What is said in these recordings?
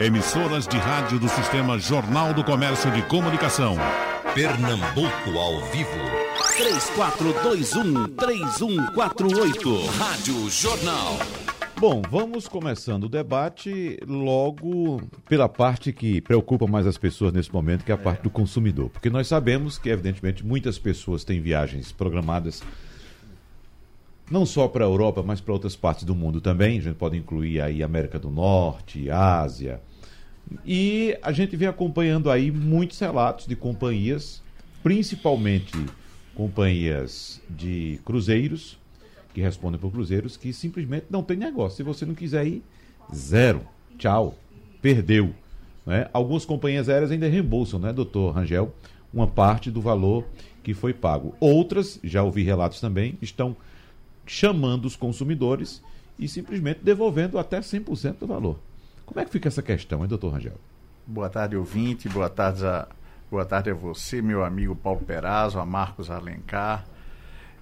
Emissoras de rádio do Sistema Jornal do Comércio de Comunicação. Pernambuco ao vivo. 3421-3148. Rádio Jornal. Bom, vamos começando o debate logo pela parte que preocupa mais as pessoas nesse momento, que é a parte do consumidor. Porque nós sabemos que, evidentemente, muitas pessoas têm viagens programadas não só para a Europa, mas para outras partes do mundo também. A gente pode incluir aí América do Norte, Ásia. E a gente vem acompanhando aí muitos relatos de companhias, principalmente companhias de cruzeiros, que respondem por cruzeiros, que simplesmente não tem negócio. Se você não quiser ir, zero. Tchau. Perdeu. Né? Algumas companhias aéreas ainda reembolsam, né, doutor Rangel, uma parte do valor que foi pago. Outras, já ouvi relatos também, estão chamando os consumidores e simplesmente devolvendo até 100% do valor. Como é que fica essa questão, hein, doutor Rangel? Boa tarde, ouvinte. Boa tarde a, boa tarde a você, meu amigo Paulo Perazzo, a Marcos Alencar.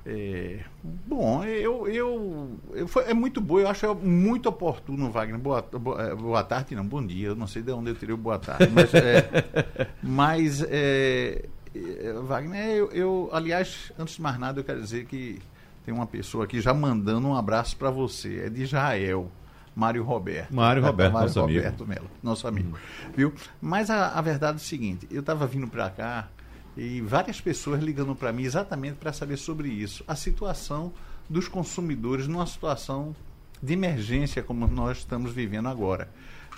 É, bom, eu, eu, eu foi, é muito bom, eu acho muito oportuno, Wagner. Boa, boa, é, boa, tarde, não, bom dia. Eu não sei de onde eu tirei o boa tarde, mas, é, mas é, é, Wagner, eu, eu, aliás, antes de mais nada, eu quero dizer que tem uma pessoa aqui já mandando um abraço para você. É de Israel. Mário Roberto. Mário Roberto, Mário nosso Roberto amigo. Melo, nosso amigo. Viu? Mas a, a verdade é o seguinte: eu estava vindo para cá e várias pessoas ligando para mim exatamente para saber sobre isso. A situação dos consumidores numa situação de emergência como nós estamos vivendo agora.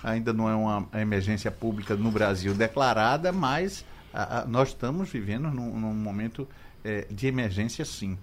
Ainda não é uma emergência pública no Brasil declarada, mas a, a, nós estamos vivendo num, num momento é, de emergência sim.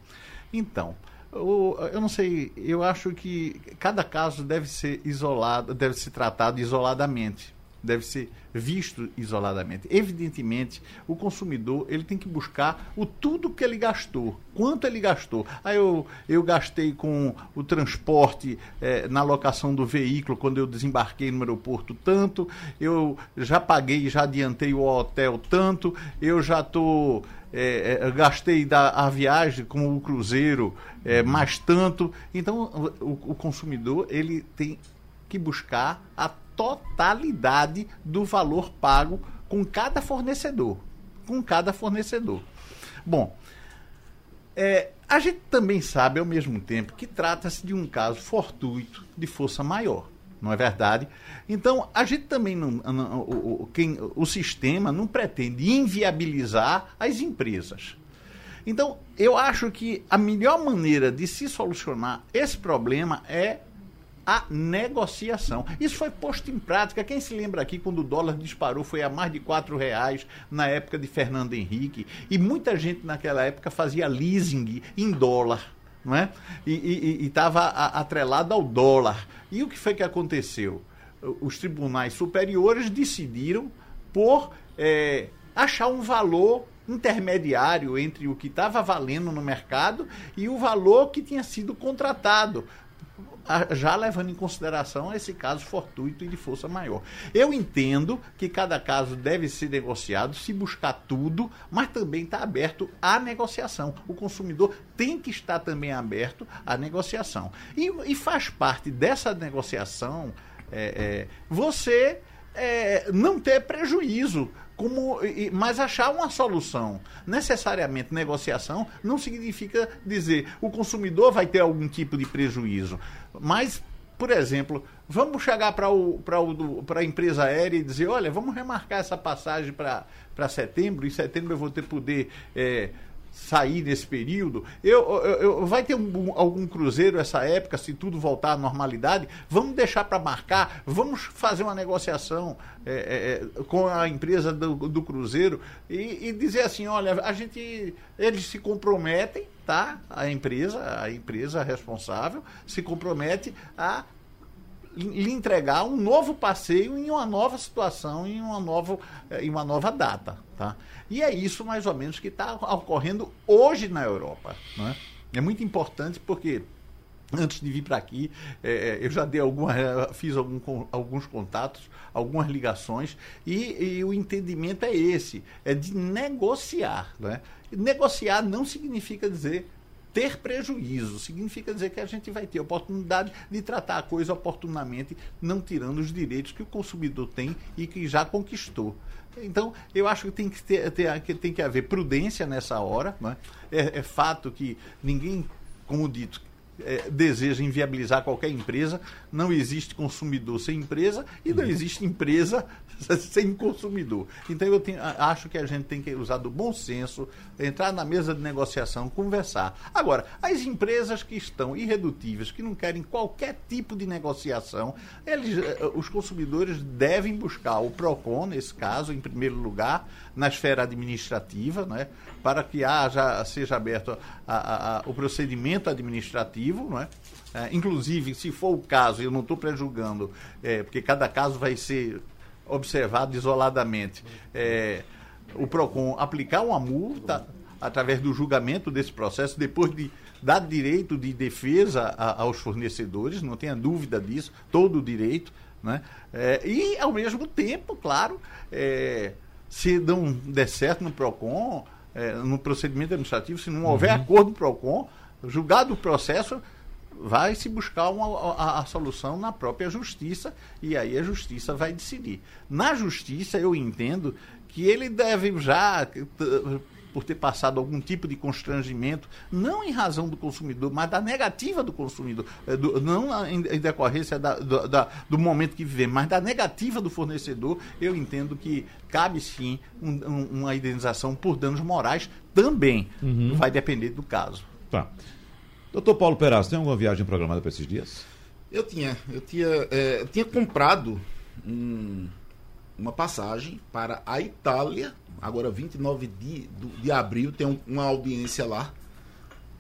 Então, o, eu não sei, eu acho que cada caso deve ser isolado, deve ser tratado isoladamente, deve ser visto isoladamente. Evidentemente, o consumidor ele tem que buscar o tudo que ele gastou, quanto ele gastou. Aí eu, eu gastei com o transporte eh, na locação do veículo quando eu desembarquei no aeroporto tanto, eu já paguei, já adiantei o hotel tanto, eu já estou é, é, gastei da, a viagem com o cruzeiro é, mais tanto. Então, o, o, consumidor ele tem que buscar a totalidade do valor pago com cada fornecedor. Com cada fornecedor. Bom, é, a gente também sabe ao mesmo tempo que trata-se de um caso fortuito de força maior não é verdade? Então, a gente também não. não o, quem, o sistema não pretende inviabilizar as empresas. Então, eu acho que a melhor maneira de se solucionar esse problema é a negociação. Isso foi posto em prática. Quem se lembra aqui quando o dólar disparou foi a mais de quatro reais na época de Fernando Henrique e muita gente naquela época fazia leasing em dólar não é? E estava atrelado ao dólar. E o que foi que aconteceu? Os tribunais superiores decidiram por é, achar um valor intermediário entre o que estava valendo no mercado e o valor que tinha sido contratado já levando em consideração esse caso fortuito e de força maior. Eu entendo que cada caso deve ser negociado, se buscar tudo, mas também está aberto à negociação. O consumidor tem que estar também aberto à negociação. E, e faz parte dessa negociação é, é, você é, não ter prejuízo como, mas achar uma solução. Necessariamente negociação não significa dizer o consumidor vai ter algum tipo de prejuízo. Mas, por exemplo, vamos chegar para a empresa aérea e dizer, olha, vamos remarcar essa passagem para setembro, em setembro eu vou ter poder. É, sair nesse período. Eu, eu, eu vai ter um, algum cruzeiro essa época, se tudo voltar à normalidade. Vamos deixar para marcar, vamos fazer uma negociação é, é, com a empresa do, do cruzeiro e, e, dizer assim, olha, a gente, eles se comprometem, tá? A empresa, a empresa responsável se compromete a lhe entregar um novo passeio em uma nova situação, em uma nova, em uma nova data. Tá? E é isso mais ou menos que está ocorrendo hoje na Europa. Né? É muito importante porque antes de vir para aqui, é, eu já dei alguma, fiz algum, alguns contatos, algumas ligações, e, e, o entendimento é esse, é de negociar. Né? Negociar não significa dizer ter prejuízo. Significa dizer que a gente vai ter oportunidade de tratar a coisa oportunamente, não tirando os direitos que o consumidor tem e que já conquistou. Então, eu acho que tem que, ter, ter, que, tem que haver prudência nessa hora. Né? É, é fato que ninguém, como dito, é, deseja inviabilizar qualquer empresa. Não existe consumidor sem empresa e não existe empresa sem consumidor. Então eu tenho, acho que a gente tem que usar do bom senso, entrar na mesa de negociação, conversar. Agora, as empresas que estão irredutíveis, que não querem qualquer tipo de negociação, eles, eh, os consumidores devem buscar o PROCON, nesse caso, em primeiro lugar, na esfera administrativa, né, para que haja, seja aberto a, a, a, o procedimento administrativo, não é? É, inclusive, se for o caso, eu não estou prejulgando, é, porque cada caso vai ser observado isoladamente, é, o PROCON aplicar uma multa através do julgamento desse processo, depois de dar direito de defesa a, aos fornecedores, não tenha dúvida disso, todo o direito, né? É, e, ao mesmo tempo, claro, é, se não der certo no PROCON, é, no procedimento administrativo, se não houver uhum. acordo do PROCON, julgado o processo, vai se buscar uma, a, a, solução na própria justiça e aí a justiça vai decidir. Na justiça, eu entendo que ele deve já, por ter passado algum tipo de constrangimento, não em razão do consumidor, mas da negativa do consumidor, eh, do, não em, em decorrência da, do, da, do, momento que vivemos, mas da negativa do fornecedor, eu entendo que cabe sim um, um, uma indenização por danos morais também. Uhum. Vai depender do caso. Tá. Doutor Paulo Peraz, tem alguma viagem programada para esses dias? Eu tinha. Eu tinha, é, eu tinha comprado um, uma passagem para a Itália, agora 29 de, de abril, tem uma audiência lá.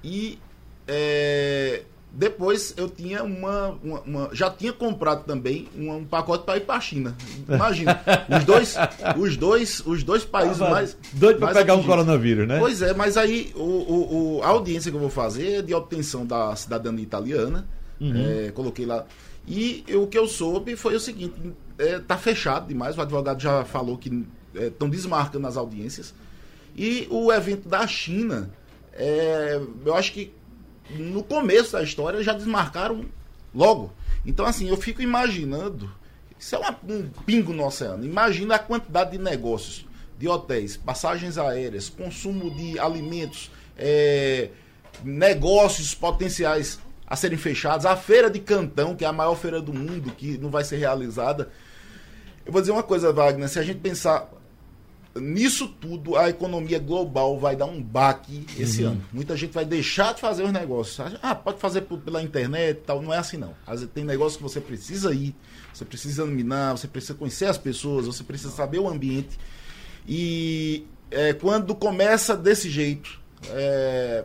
E é, depois eu tinha uma, uma, uma, Já tinha comprado também um, um pacote para ir para a China. Imagina. os dois, os dois, os dois países ah, mais. Doido para pegar um coronavírus, né? Pois é, mas aí o, o, o, a audiência que eu vou fazer é de obtenção da cidadania italiana. Uhum. É, coloquei lá. E o que eu soube foi o seguinte: é, tá fechado demais. O advogado já falou que estão é, desmarcando as audiências. E o evento da China, é, eu acho que no começo da história já desmarcaram logo. Então, assim, eu fico imaginando. Isso é uma, um pingo no oceano. Imagina a quantidade de negócios, de hotéis, passagens aéreas, consumo de alimentos, é, negócios potenciais a serem fechados. A feira de Cantão, que é a maior feira do mundo, que não vai ser realizada. Eu vou dizer uma coisa, Wagner. Se a gente pensar nisso tudo, a economia global vai dar um baque esse uhum. ano. Muita gente vai deixar de fazer os negócios. Ah, pode fazer pela internet e tal. Não é assim, não. Tem negócio que você precisa ir, você precisa eliminar, você precisa conhecer as pessoas, você precisa saber o ambiente. E é, quando começa desse jeito, é,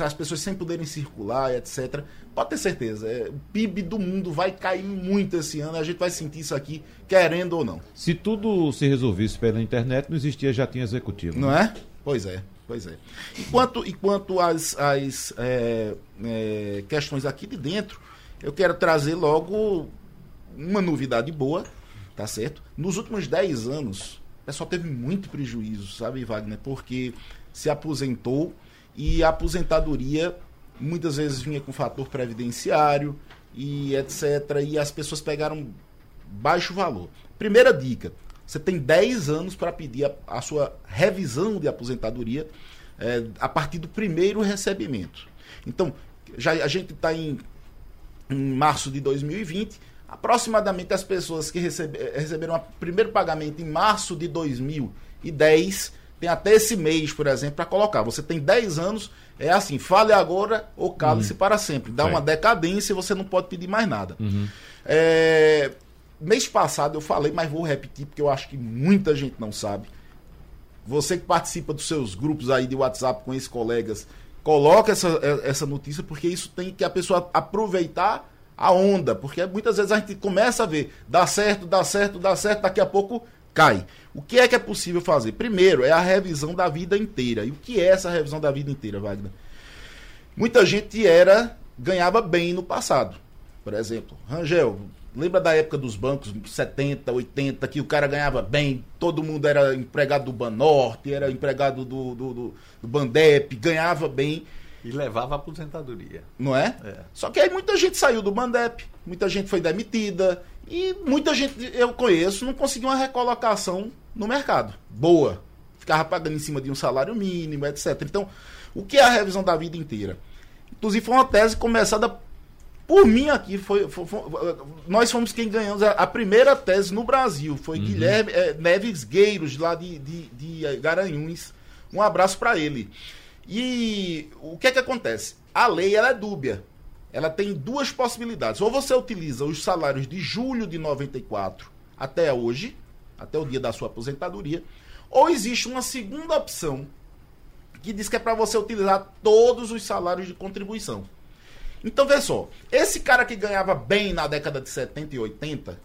as pessoas sem poderem circular, etc., pode ter certeza, é, o PIB do mundo vai cair muito esse ano, a gente vai sentir isso aqui, querendo ou não. Se tudo se resolvesse pela internet, não existia já tinha executivo. Não né? é? Pois é, pois é. Enquanto, enquanto as, as é, é, questões aqui de dentro, eu quero trazer logo uma novidade boa, tá certo? Nos últimos 10 anos, o pessoal teve muito prejuízo, sabe, Wagner? Porque se aposentou e a aposentadoria muitas vezes vinha com fator previdenciário e etc. E as pessoas pegaram baixo valor. Primeira dica: você tem 10 anos para pedir a, a, sua revisão de aposentadoria é, a partir do primeiro recebimento. Então, já a gente está em, em março de 2020. Aproximadamente as pessoas que recebe, receberam o primeiro pagamento em março de 2010 tem até esse mês, por exemplo, para colocar. Você tem 10 anos, é assim, fale agora ou cale-se uhum. para sempre. Dá uma decadência e você não pode pedir mais nada. Uhum. É, mês passado eu falei, mas vou repetir porque eu acho que muita gente não sabe. Você que participa dos seus grupos aí de WhatsApp com esses colegas, coloca essa, é, essa notícia porque isso tem que a pessoa aproveitar a onda, porque muitas vezes a gente começa a ver, dá certo, dá certo, dá certo, daqui a pouco cai. O que é que é possível fazer? Primeiro, é a revisão da vida inteira. E o que é essa revisão da vida inteira, Wagner? Muita gente era ganhava bem no passado. Por exemplo, Rangel, lembra da época dos bancos, 70, 80, que o cara ganhava bem, todo mundo era empregado do Banorte, era empregado do, do, do, do Bandep, ganhava bem. E levava a aposentadoria. Não é? É. Só que aí muita gente saiu do Bandep, muita gente foi demitida e muita gente eu conheço não conseguiu uma recolocação no mercado. Boa. Ficava pagando em cima de um salário mínimo, etc. Então, o que é a revisão da vida inteira? Inclusive foi uma tese começada por mim aqui. Foi, foi- foi- nós fomos quem ganhamos a, a primeira tese no Brasil. Foi Guilherme eh, Neves Gueiros, lá de, de, de Garanhuns. Um abraço para ele. E o que é que acontece? A lei ela é dúbia. Ela tem duas possibilidades. Ou você utiliza os salários de julho de 94 até hoje, até o dia da sua aposentadoria, ou existe uma segunda opção que diz que é para você utilizar todos os salários de contribuição. Então, vê só, esse cara que ganhava bem na década de 70 e 80,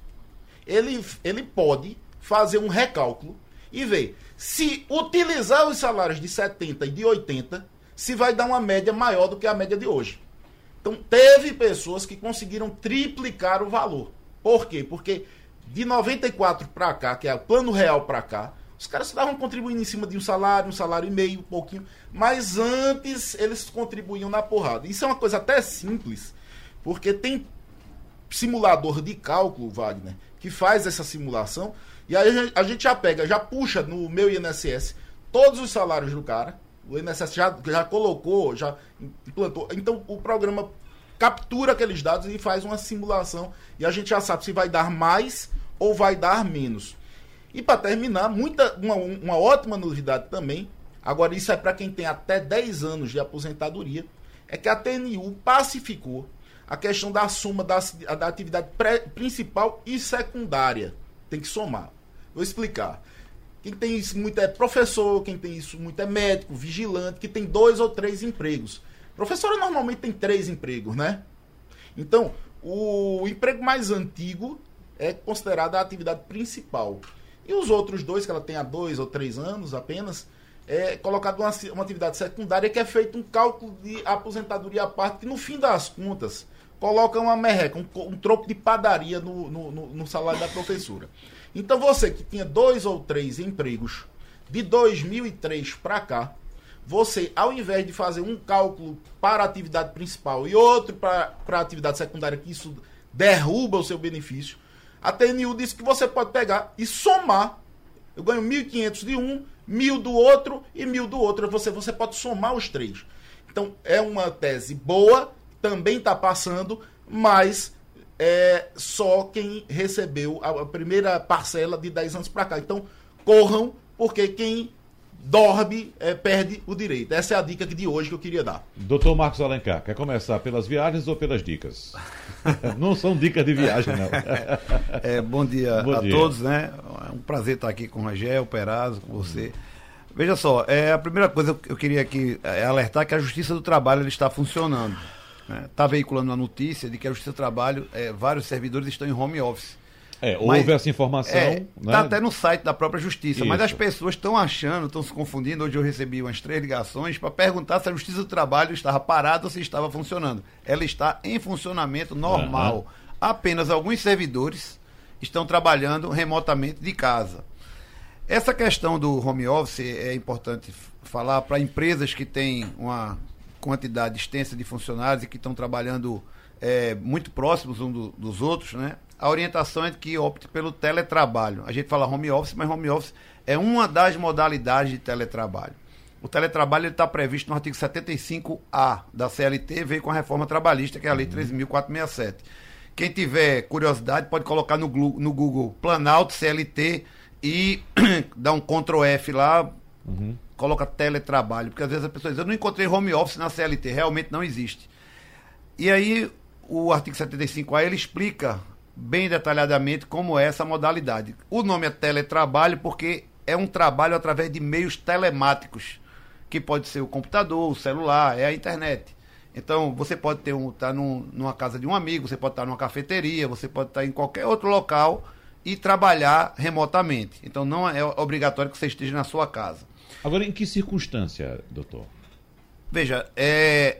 ele, ele pode fazer um recálculo e ver se utilizar os salários de 70 e de 80, se vai dar uma média maior do que a média de hoje. Então, teve pessoas que conseguiram triplicar o valor. Por quê? Porque de 94 para cá, que é o plano real para cá, os caras estavam contribuindo em cima de um salário, um salário e meio, um pouquinho. Mas antes eles contribuíam na porrada. Isso é uma coisa até simples, porque tem simulador de cálculo, Wagner, que faz essa simulação. E aí a gente- já pega, já puxa no meu INSS todos os salários do cara. O INSS já, já colocou, já implantou. Então o programa captura aqueles dados e faz uma simulação. E a gente já sabe se vai dar mais ou vai dar menos. E para terminar, muita, uma, uma ótima novidade também, agora isso é para quem tem até 10 anos de aposentadoria, é que a TNU pacificou a questão da soma da, da atividade pré- principal e secundária. Tem que somar. Vou explicar. Quem tem isso muito é professor, quem tem isso muito é médico, vigilante, que tem dois ou três empregos. Professora normalmente tem três empregos, né? Então, o emprego mais antigo é considerado a atividade principal. E os outros dois, que ela tem há dois ou três anos apenas, é colocado uma, uma atividade secundária que é feito um cálculo de aposentadoria à parte, que no fim das contas coloca uma merreca, um, um troco de padaria no, no- no salário da professora. Então você que tinha dois ou três empregos de 2003 para cá, você, ao invés de fazer um cálculo para a atividade principal e outro para a atividade secundária, que isso derruba o seu benefício, a TNU disse que você pode pegar e somar. Eu ganho 1.500 de um, 1.000 do outro e 1.000 do outro. Você, você pode somar os três. Então, é uma tese boa, também está passando, mas é só quem recebeu a, primeira parcela de 10 anos para cá. Então, corram, porque quem dorme é, perde o direito. Essa é a dica de hoje que eu queria dar. Doutor Marcos Alencar, quer começar pelas viagens ou pelas dicas? não são dicas de viagem, não. É, bom dia Bom a dia. todos, né? É um prazer estar aqui com o Rangel, Perazzo, com você. Veja só, é, a primeira coisa que eu queria aqui é alertar que a Justiça do Trabalho ela está funcionando. Está veiculando a notícia de que a Justiça do Trabalho, é, vários servidores estão em home office. É, Mas- houve essa informação. É, né? tá até no site da própria justiça, mas Isso. as pessoas estão achando, estão se confundindo. Hoje eu recebi umas três ligações para perguntar se a Justiça do Trabalho estava parada ou se estava funcionando. Ela está em funcionamento normal. Apenas alguns servidores estão trabalhando remotamente de casa. Essa questão do home office é importante falar para empresas que têm uma quantidade extensa de funcionários e que estão trabalhando é, muito próximos um do- dos outros, né? A orientação é que opte pelo teletrabalho. A gente fala home office, mas home office é uma das modalidades de teletrabalho. O teletrabalho está previsto no artigo 75A da CLT, veio com a reforma trabalhista, que é a Lei 13.467. Quem tiver curiosidade pode colocar no, no Google Planalto CLT e dar um Ctrl F lá, coloca teletrabalho, porque às vezes a pessoa diz, eu não encontrei home office na CLT, realmente não existe. E aí o artigo 75A ele explica bem detalhadamente como é essa modalidade. O nome é teletrabalho porque é um trabalho através de meios telemáticos, que pode ser o computador, o celular, é a internet. Então, você pode ter um, estar num, numa casa de um amigo, você pode estar numa cafeteria, você pode estar em qualquer outro local e trabalhar remotamente. Então, não é obrigatório que você esteja na sua casa. Agora, em que circunstância, doutor? Veja, é,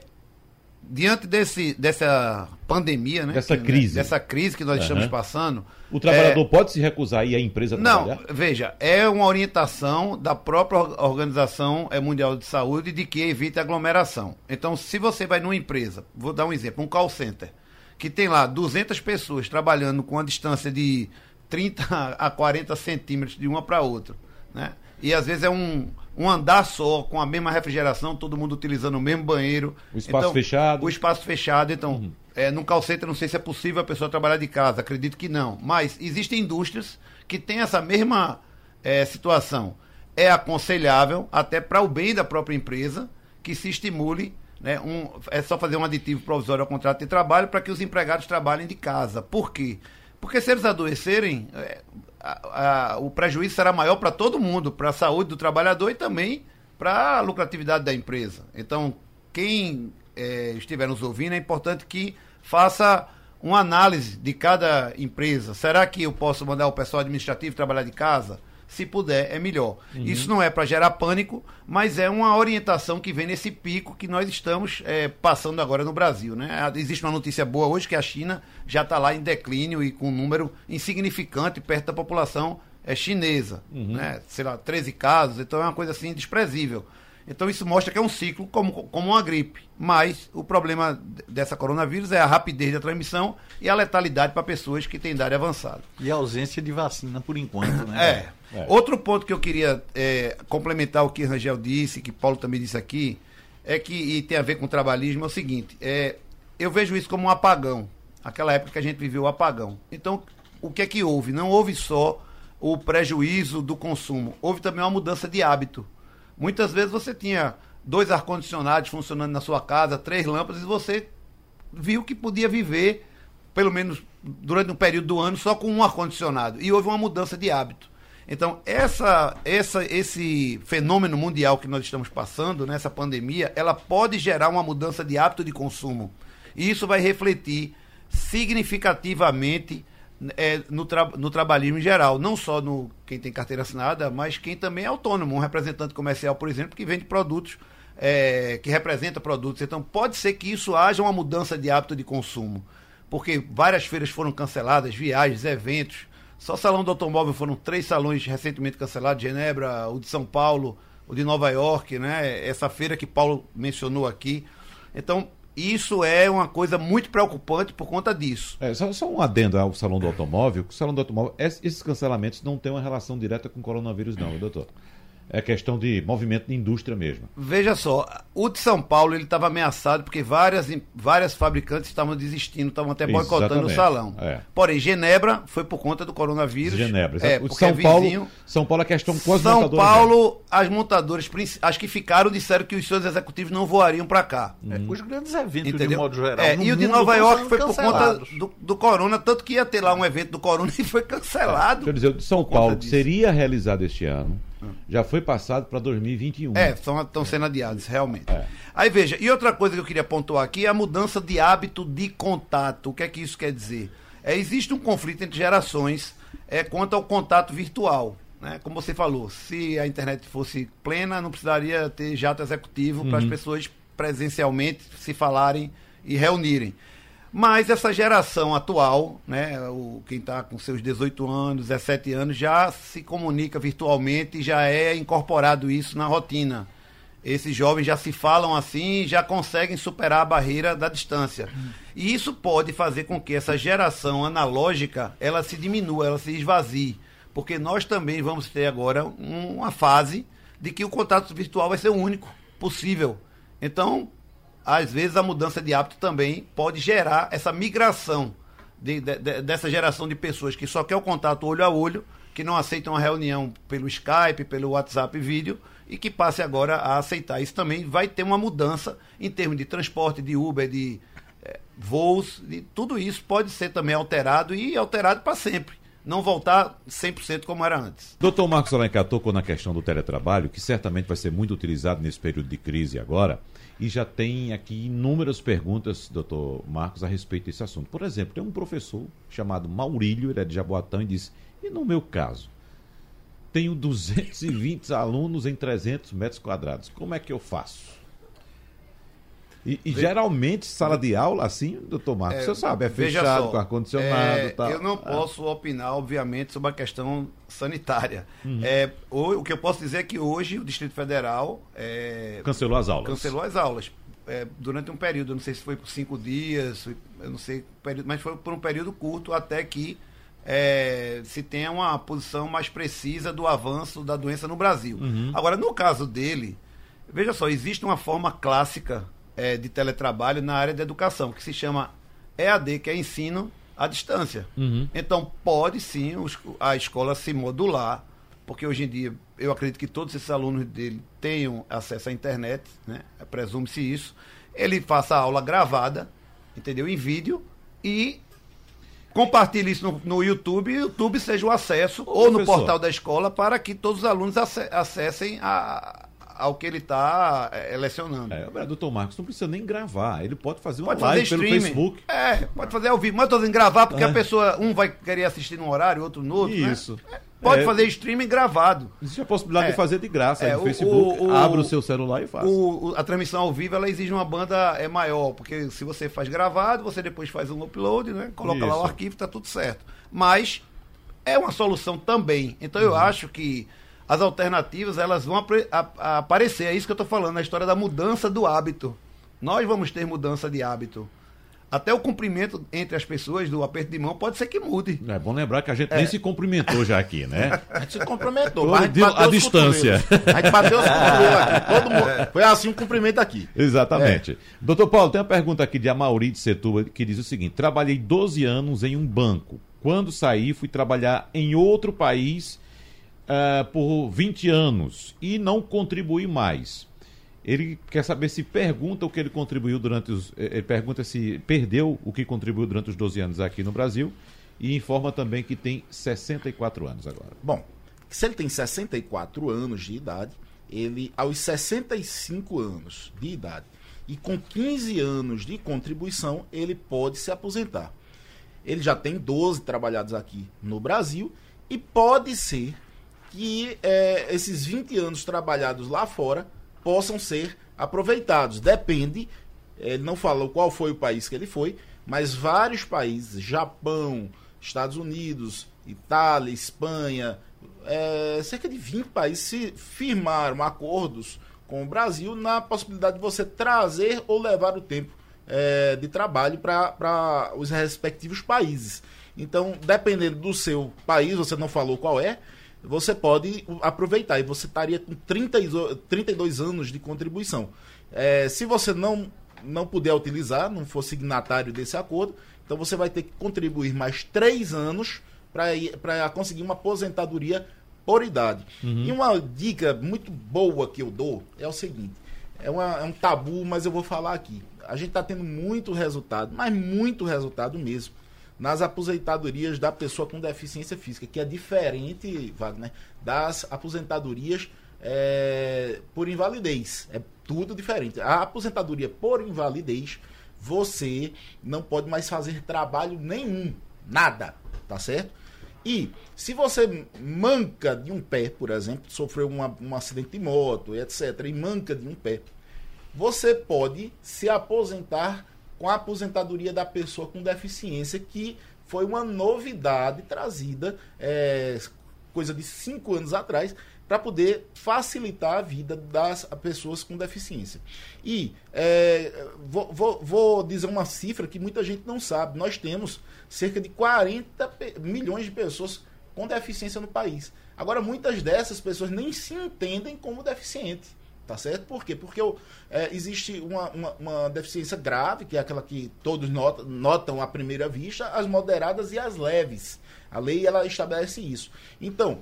diante desse, dessa pandemia, né? Dessa que- crise. Dessa crise que nós Aham. estamos passando. O trabalhador é, pode se recusar a ir à empresa Não, trabalhar? veja, é uma orientação da própria Or- Organização eh, Mundial de Saúde de que evite aglomeração. Então, se você vai numa empresa, vou dar um exemplo, um call center, que tem lá 200 pessoas trabalhando com uma distância de 30 a 40 centímetros de uma para outra, né? E às vezes é um, um andar só, com a mesma refrigeração, todo mundo utilizando o mesmo banheiro. O espaço fechado. O espaço fechado, então, é, num call center não sei se é possível a pessoa trabalhar de casa, acredito que não. Mas existem indústrias que têm essa mesma é, situação. É aconselhável, até para o bem da própria empresa, que se estimule. Né, um, é só fazer um aditivo provisório ao contrato de trabalho para que os empregados trabalhem de casa. Por quê? Porque se eles adoecerem, é, a- a- o prejuízo será maior para todo mundo, para a saúde do trabalhador e também para a lucratividade da empresa. Então, quem eh, estiver nos ouvindo, é importante que faça uma análise de cada empresa. Será que eu posso mandar o pessoal administrativo trabalhar de casa? Se puder, é melhor. Isso não é para gerar pânico, mas é uma orientação que vem nesse pico que nós estamos eh, passando agora no Brasil. Né? Ah, Existe uma notícia boa hoje que a China já está lá em declínio e com um número insignificante perto da população eh, chinesa. Né? Sei lá, 13 casos, então é uma coisa assim desprezível. Então isso mostra que é um ciclo como, como uma gripe. Mas o problema dessa coronavírus é a rapidez da transmissão e a letalidade para pessoas que têm idade avançada. E a ausência de vacina por enquanto, né? É. Outro ponto que eu queria é, complementar o que Rangel disse, que Paulo também disse aqui, é que, e tem a ver com o trabalhismo, é o seguinte, é, eu vejo isso como um apagão. Aquela época que a gente viveu o apagão. Então, o que é que houve? Não houve só o prejuízo do consumo, houve também uma mudança de hábito. Muitas vezes você tinha dois ar-condicionados funcionando na sua casa, três lâmpadas, e você viu que podia viver, pelo menos durante um período do ano, só com um ar-condicionado. E houve uma mudança de hábito. Então, essa, essa, esse fenômeno mundial que nós estamos passando, nessa pandemia, ela pode gerar uma mudança de hábito de consumo. E isso vai refletir significativamente é, no, tra no trabalhismo em geral. Não só no quem tem carteira assinada, mas quem também é autônomo, um representante comercial, por exemplo, que vende produtos, é, que representa produtos. Então, pode ser que isso haja uma mudança de hábito de consumo. Porque várias feiras foram canceladas, viagens, eventos. Só salão do automóvel foram três salões recentemente cancelados, Genebra, o de São Paulo, o de Nova York, né? Essa feira que Paulo mencionou aqui. Então, isso é uma coisa muito preocupante por conta disso. É, só, só um adendo ao Salão do Automóvel. O Salão do Automóvel, es- esses cancelamentos não têm uma relação direta com o coronavírus, não, doutor. É questão de movimento de indústria mesmo. Veja só, o de São Paulo ele estava ameaçado porque várias, várias fabricantes estavam desistindo, estavam até boicotando o salão. é. Porém, Genebra foi por conta do coronavírus. Genebra. É, O porque São é Paulo, vizinho. São Paulo é questão com as São Paulo, as montadoras, as que ficaram, disseram que os seus executivos não voariam para cá. É, Os grandes eventos, Entendeu? de modo geral. É, no e o de Nova York foi por conta cancelados. do, do Corona, tanto que ia ter lá um evento do Corona e foi cancelado. Quer dizer, o de São Paulo. Hum. seria realizado este ano, já foi passado para 2021. É, estão sendo adiados, realmente. É. Aí veja, e outra coisa que eu queria pontuar aqui é a mudança de hábito de contato. O que é que isso quer dizer? É, existe um conflito entre gerações é, quanto ao contato virtual. Né? Como você falou, se a internet fosse plena, não precisaria ter jato executivo para as pessoas presencialmente se falarem e reunirem. Mas essa geração atual, né, o, quem está com seus 18 anos, 17 anos, já se comunica virtualmente e já é incorporado isso na rotina. Esses jovens já se falam assim e já conseguem superar a barreira da distância. E isso pode fazer com que essa geração analógica ela se diminua, ela se esvazie. Porque nós também vamos ter agora um- uma fase de que o contato virtual vai ser o único possível. Então, às vezes a mudança de hábito também pode gerar essa migração de- de- de- dessa geração de pessoas que só quer o contato olho a olho, que não aceitam a reunião pelo Skype, pelo WhatsApp vídeo e que passe agora a aceitar. Isso também vai ter uma mudança em termos de transporte, de Uber, de eh, voos, de, tudo isso pode ser também alterado e alterado para sempre. Não voltar 100% como era antes. Doutor Marcos Alencar tocou na questão do teletrabalho, que certamente vai ser muito utilizado nesse período de crise agora, e já tem aqui inúmeras perguntas, doutor Marcos, a respeito desse assunto. Por exemplo, tem um professor chamado Maurílio, ele é de Jaboatão, e diz, e no meu caso, tenho 220 alunos em 300 metros quadrados, como é que eu faço? E, e geralmente, sala de aula, assim, doutor Marcos, você sabe, é fechado, só, com ar-condicionado é, tal. Eu não Ah. posso opinar, obviamente, sobre a questão sanitária. Uhum. É, o, o que eu posso dizer é que hoje o Distrito Federal é, Cancelou as aulas. cancelou as aulas é, durante um período. Eu não sei se foi por cinco dias, eu não sei, mas foi por um período curto até que é, se tenha uma posição mais precisa do avanço da doença no Brasil. Uhum. Agora, no caso dele, veja só, existe uma forma clássica é, de teletrabalho na área da educação, que se chama EAD, que é ensino à distância. Uhum. Então, pode sim os- a escola se modular, porque hoje em dia eu acredito que todos esses alunos dele tenham acesso à internet, né? presume-se isso. Ele faça a aula gravada, entendeu? Em vídeo e compartilhe isso no, no YouTube e o YouTube seja o acesso Ô, ou no professor. portal da escola para que todos os alunos ace- acessem a- ao que ele está lecionando. É, o doutor Marcos não precisa nem gravar, ele pode fazer uma Pode fazer live pelo streaming. Facebook. É, pode fazer ao vivo. Mas eu tô dizendo gravar porque É. a pessoa, um vai querer assistir num horário, outro no outro. né? Isso. Pode É. fazer streaming gravado. Existe a possibilidade É. de fazer de graça É, no o- Facebook. o- Abra o seu celular e faça. O- o- a transmissão ao vivo ela exige uma banda é maior, porque se você faz gravado, você depois faz um upload, né? Coloca lá o Isso. arquivo, tá tudo certo. Mas é uma solução também. Então Uhum. eu acho que as alternativas elas vão apre- a- a- aparecer. É isso que eu estou falando, a história da mudança do hábito. Nós vamos ter mudança de hábito. Até o cumprimento entre as pessoas do aperto de mão pode ser que mude. É bom lembrar que a gente nem se cumprimentou já aqui, né? A gente se cumprimentou, mas a gente os distância. A gente bateu os cotovelos aqui. Mundo... Foi assim um cumprimento aqui. Exatamente. Doutor Paulo, tem uma pergunta aqui de Amauri de Setuba que diz o seguinte: trabalhei 12 anos em um banco. Quando saí, fui trabalhar em outro país ah, por 20 anos e não contribuí mais. Ele quer saber se pergunta o que ele contribuiu durante os. eh, Ele pergunta se perdeu o que contribuiu durante os 12 anos aqui no Brasil e informa também que tem 64 anos agora. Bom, se ele tem 64 anos de idade, ele, aos 65 anos de idade e com 15 anos de contribuição, ele pode se aposentar. Ele já tem 12 trabalhados aqui no Brasil e pode ser que eh, esses 20 anos trabalhados lá fora possam ser aproveitados. Depende, ele não falou qual foi o país que ele foi, mas vários países, Japão, Estados Unidos, Itália, Espanha, eh, cerca de 20 países se firmaram acordos com o Brasil na possibilidade de você trazer ou levar o tempo eh, de trabalho para os respectivos países. Então, dependendo do seu país, você não falou qual é, você pode aproveitar e você estaria com 30, e zo- 32 anos de contribuição. Eh, se você não, não puder utilizar, não for signatário desse acordo, então você vai ter que contribuir mais três anos para conseguir uma aposentadoria por idade. E uma dica muito boa que eu dou é o seguinte: é, uma- é um tabu, mas eu vou falar aqui. A gente está tendo muito resultado, mas muito resultado mesmo, nas aposentadorias da pessoa com deficiência física, que é diferente, Wagner, das aposentadorias é, por invalidez. É tudo diferente. A aposentadoria por invalidez, você não pode mais fazer trabalho nenhum, nada, tá certo? E se você manca de um pé, por exemplo, sofreu uma- um acidente de moto, etc., e manca de um pé, você pode se aposentar com a aposentadoria da pessoa com deficiência, que foi uma novidade trazida, é, coisa de cinco anos atrás, para poder facilitar a vida das pessoas com deficiência. E é, vou, vou- vou dizer uma cifra que muita gente não sabe. Nós temos cerca de 40 pe- milhões de pessoas com deficiência no país. Agora, muitas dessas pessoas nem se entendem como deficiente. Tá certo? Por quê? Porque o- é, existe uma, uma, uma deficiência grave, que é aquela que todos notam, notam à primeira vista, as moderadas e as leves. A lei ela estabelece isso. Então,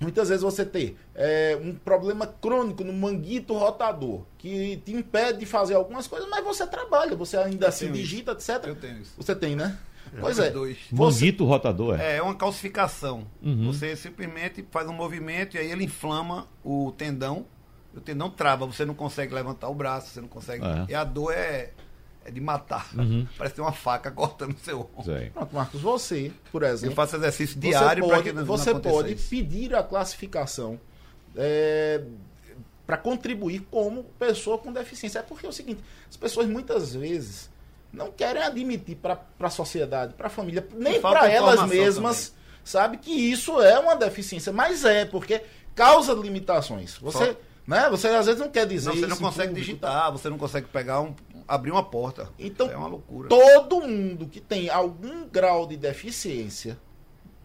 muitas vezes você tem é, um problema crônico no manguito rotador, que te impede de fazer algumas coisas, mas você trabalha, você ainda se tenho digita, etc. Eu tenho isso. Você tem, né? Pois é. dois. Você, Manguito rotador, é? É, é uma calcificação. Uhum. Você simplesmente faz um movimento e aí ele inflama o tendão. O tendão trava, você não consegue levantar o braço, você não consegue. É. E a dor é, é de matar. Uhum. Parece ter uma faca cortando o seu ombro. Pronto, Marcos, você, por Eu exemplo, faço exercício diário para que não, você não pode isso. pedir a classificação é, para contribuir como pessoa com deficiência. É porque é o seguinte, as pessoas muitas vezes não querem admitir para a sociedade, para a família, nem falta para elas mesmas, sabe, que isso é uma deficiência. Mas é, porque causa limitações. Você, Só- né, você às vezes não quer dizer Não, você não consegue público, digitar, você não consegue pegar um. abrir uma porta. Então, é uma loucura. Todo mundo que tem algum grau de deficiência,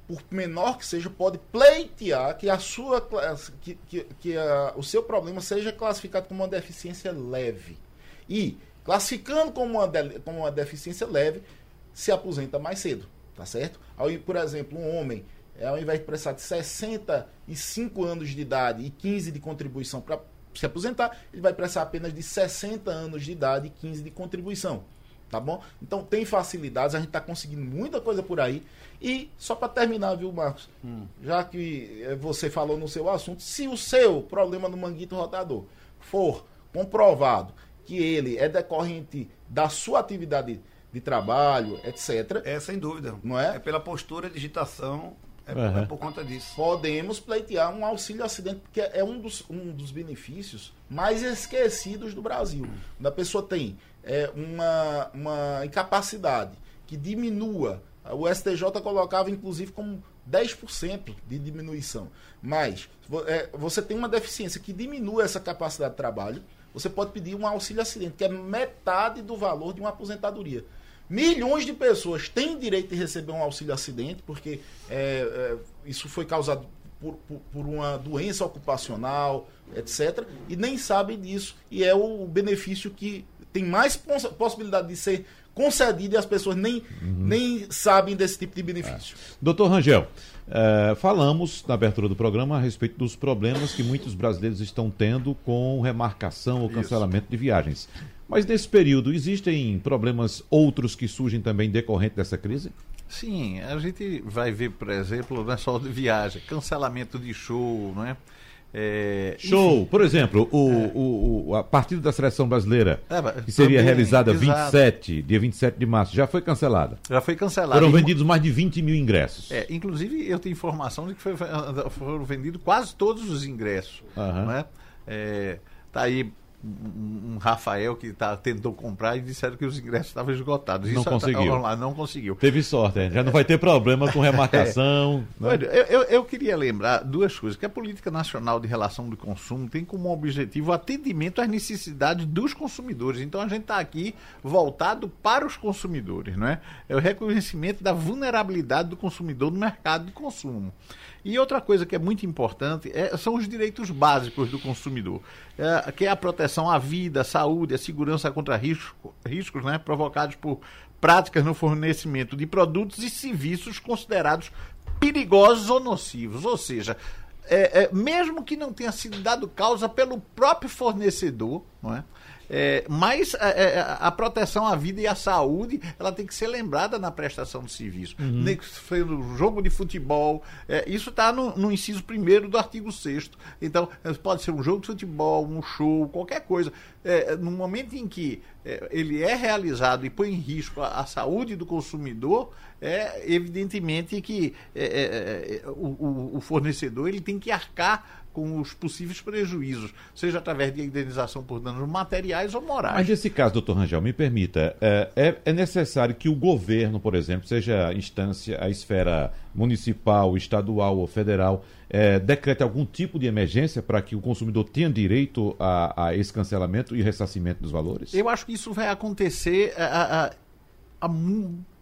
por menor que seja, pode pleitear que a sua que, que, que a- o seu problema seja classificado como uma deficiência leve. E classificando como uma, de- como uma deficiência leve, se aposenta mais cedo, tá certo? Ao, por exemplo, um homem, é, ao invés de precisar de 65 anos de idade e 15 de contribuição para se aposentar, ele vai precisar apenas de 60 anos de idade e 15 de contribuição. Tá bom? Então tem facilidades, a gente está conseguindo muita coisa por aí. E só para terminar, viu, Marcos? Já que eh, você falou no seu assunto, se o seu problema no manguito rotador for comprovado que ele é decorrente da sua atividade de trabalho, etc., É sem dúvida. Não é? É pela postura, digitação, é, Aham. é por conta disso. podemos pleitear um auxílio acidente, porque é um dos, um dos benefícios mais esquecidos do Brasil. Quando a pessoa tem é, uma, uma incapacidade que diminua, o STJ colocava inclusive como 10% de diminuição. Mas é, você tem uma deficiência que diminua essa capacidade de trabalho, você pode pedir um auxílio acidente, que é metade do valor de uma aposentadoria. Milhões de pessoas têm direito de receber um auxílio acidente, porque é, é, isso foi causado por, por- por uma doença ocupacional, etc. E nem sabem disso. E é o benefício que tem mais pos- possibilidade de ser concedido e as pessoas nem, nem sabem desse tipo de benefício. Doutor Rangel, eh, falamos na abertura do programa a respeito dos problemas que muitos brasileiros estão tendo com remarcação ou cancelamento de viagens. Mas nesse período, existem problemas outros que surgem também decorrente dessa crise? Sim, a gente vai ver, por exemplo, não é só de viagem, cancelamento de show, não é? É, Show, por exemplo, o, o, o- a partida da seleção brasileira, É, que seria também, realizada exato. 27, dia 27 de março, já foi cancelada. Já foi cancelado. Foram E- vendidos mais de 20 mil ingressos. É, inclusive, eu tenho informação de que foi- foram vendidos quase todos os ingressos. É? É, tá aí um, um Rafael que tá, tentou comprar e disseram que os ingressos estavam esgotados. Não tá- conseguiu. lá, não conseguiu. Teve sorte, é. já não vai ter problema com remarcação. né? Olha, eu, eu- eu queria lembrar duas coisas. Que a Política Nacional de Relação do Consumo tem como objetivo o atendimento às necessidades dos consumidores. Então a gente está aqui voltado para os consumidores, não é? É o reconhecimento da vulnerabilidade do consumidor no mercado de consumo. E outra coisa que é muito importante é- são os direitos básicos do consumidor, é, que é a proteção à vida, à saúde, à segurança contra risco- riscos né, provocados por práticas no fornecimento de produtos e serviços considerados perigosos ou nocivos. Ou seja, é, é, mesmo que não tenha sido dado causa pelo próprio fornecedor, não é? É, mas é, é, a proteção à vida e à saúde ela tem que ser lembrada na prestação de serviço. Nem que foi no jogo de futebol, é, isso está no, no inciso primeiro do artigo 6 Então, é, pode ser um jogo de futebol, um show, qualquer coisa. É, no momento em que ele é realizado e põe em risco a, a saúde do consumidor, é evidentemente que o, o- o fornecedor ele tem que arcar com os possíveis prejuízos, seja através de indenização por danos materiais ou morais. Mas nesse caso, doutor Rangel, me permita, é, é- é necessário que o governo, por exemplo, seja a instância, a esfera municipal, estadual ou federal, é, decrete algum tipo de emergência para que o consumidor tenha direito a, a esse cancelamento e ressarcimento dos valores? Eu acho que isso vai acontecer a, a- a-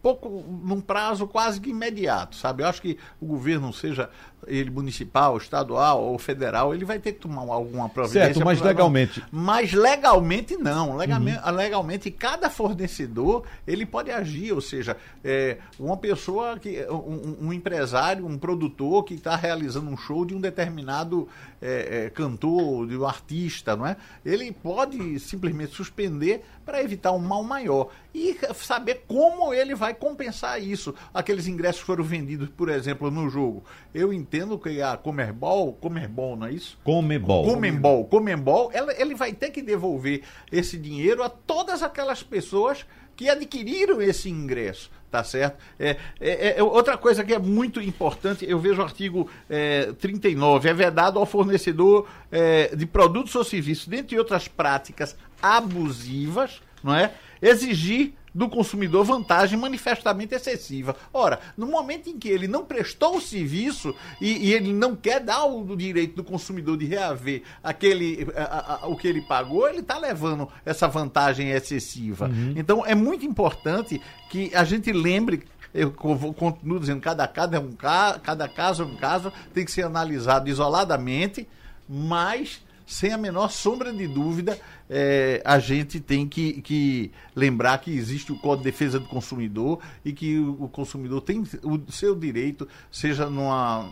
pouco num prazo quase que imediato, sabe? Eu acho que o governo, seja ele municipal, estadual ou federal, ele vai ter que tomar alguma providência. Certo, mas legalmente? Mas legalmente não. Legalmente, Uhum. legalmente cada fornecedor ele pode agir, ou seja, é, uma pessoa que um, um empresário, um produtor que está realizando um show de um determinado é, é, cantor, de um artista, não é? Ele pode simplesmente suspender para evitar um mal maior e saber como ele vai vai compensar isso. Aqueles ingressos foram vendidos, por exemplo, no jogo. Eu entendo que a Comerbol, Comerbol, não é isso? Comebol. Comembol, Comembol, ela, ele vai ter que devolver esse dinheiro a todas aquelas pessoas que adquiriram esse ingresso, tá certo? É, é- é outra coisa que é muito importante, eu vejo o artigo é, 39, é vedado ao fornecedor é, de produtos ou serviços, dentre outras práticas abusivas, não é? Exigir do consumidor vantagem manifestamente excessiva. Ora, no momento em que ele não prestou o serviço e, e ele não quer dar o direito do consumidor de reaver aquele, a- a- o que ele pagou, ele está levando essa vantagem excessiva. Então é muito importante que a gente lembre eu continuo dizendo, cada, cada, é um ca, cada caso é um caso, tem que ser analisado isoladamente, mas sem a menor sombra de dúvida, eh, a gente tem que, que lembrar que existe o Código de Defesa do Consumidor e que o, o consumidor tem o seu direito, seja numa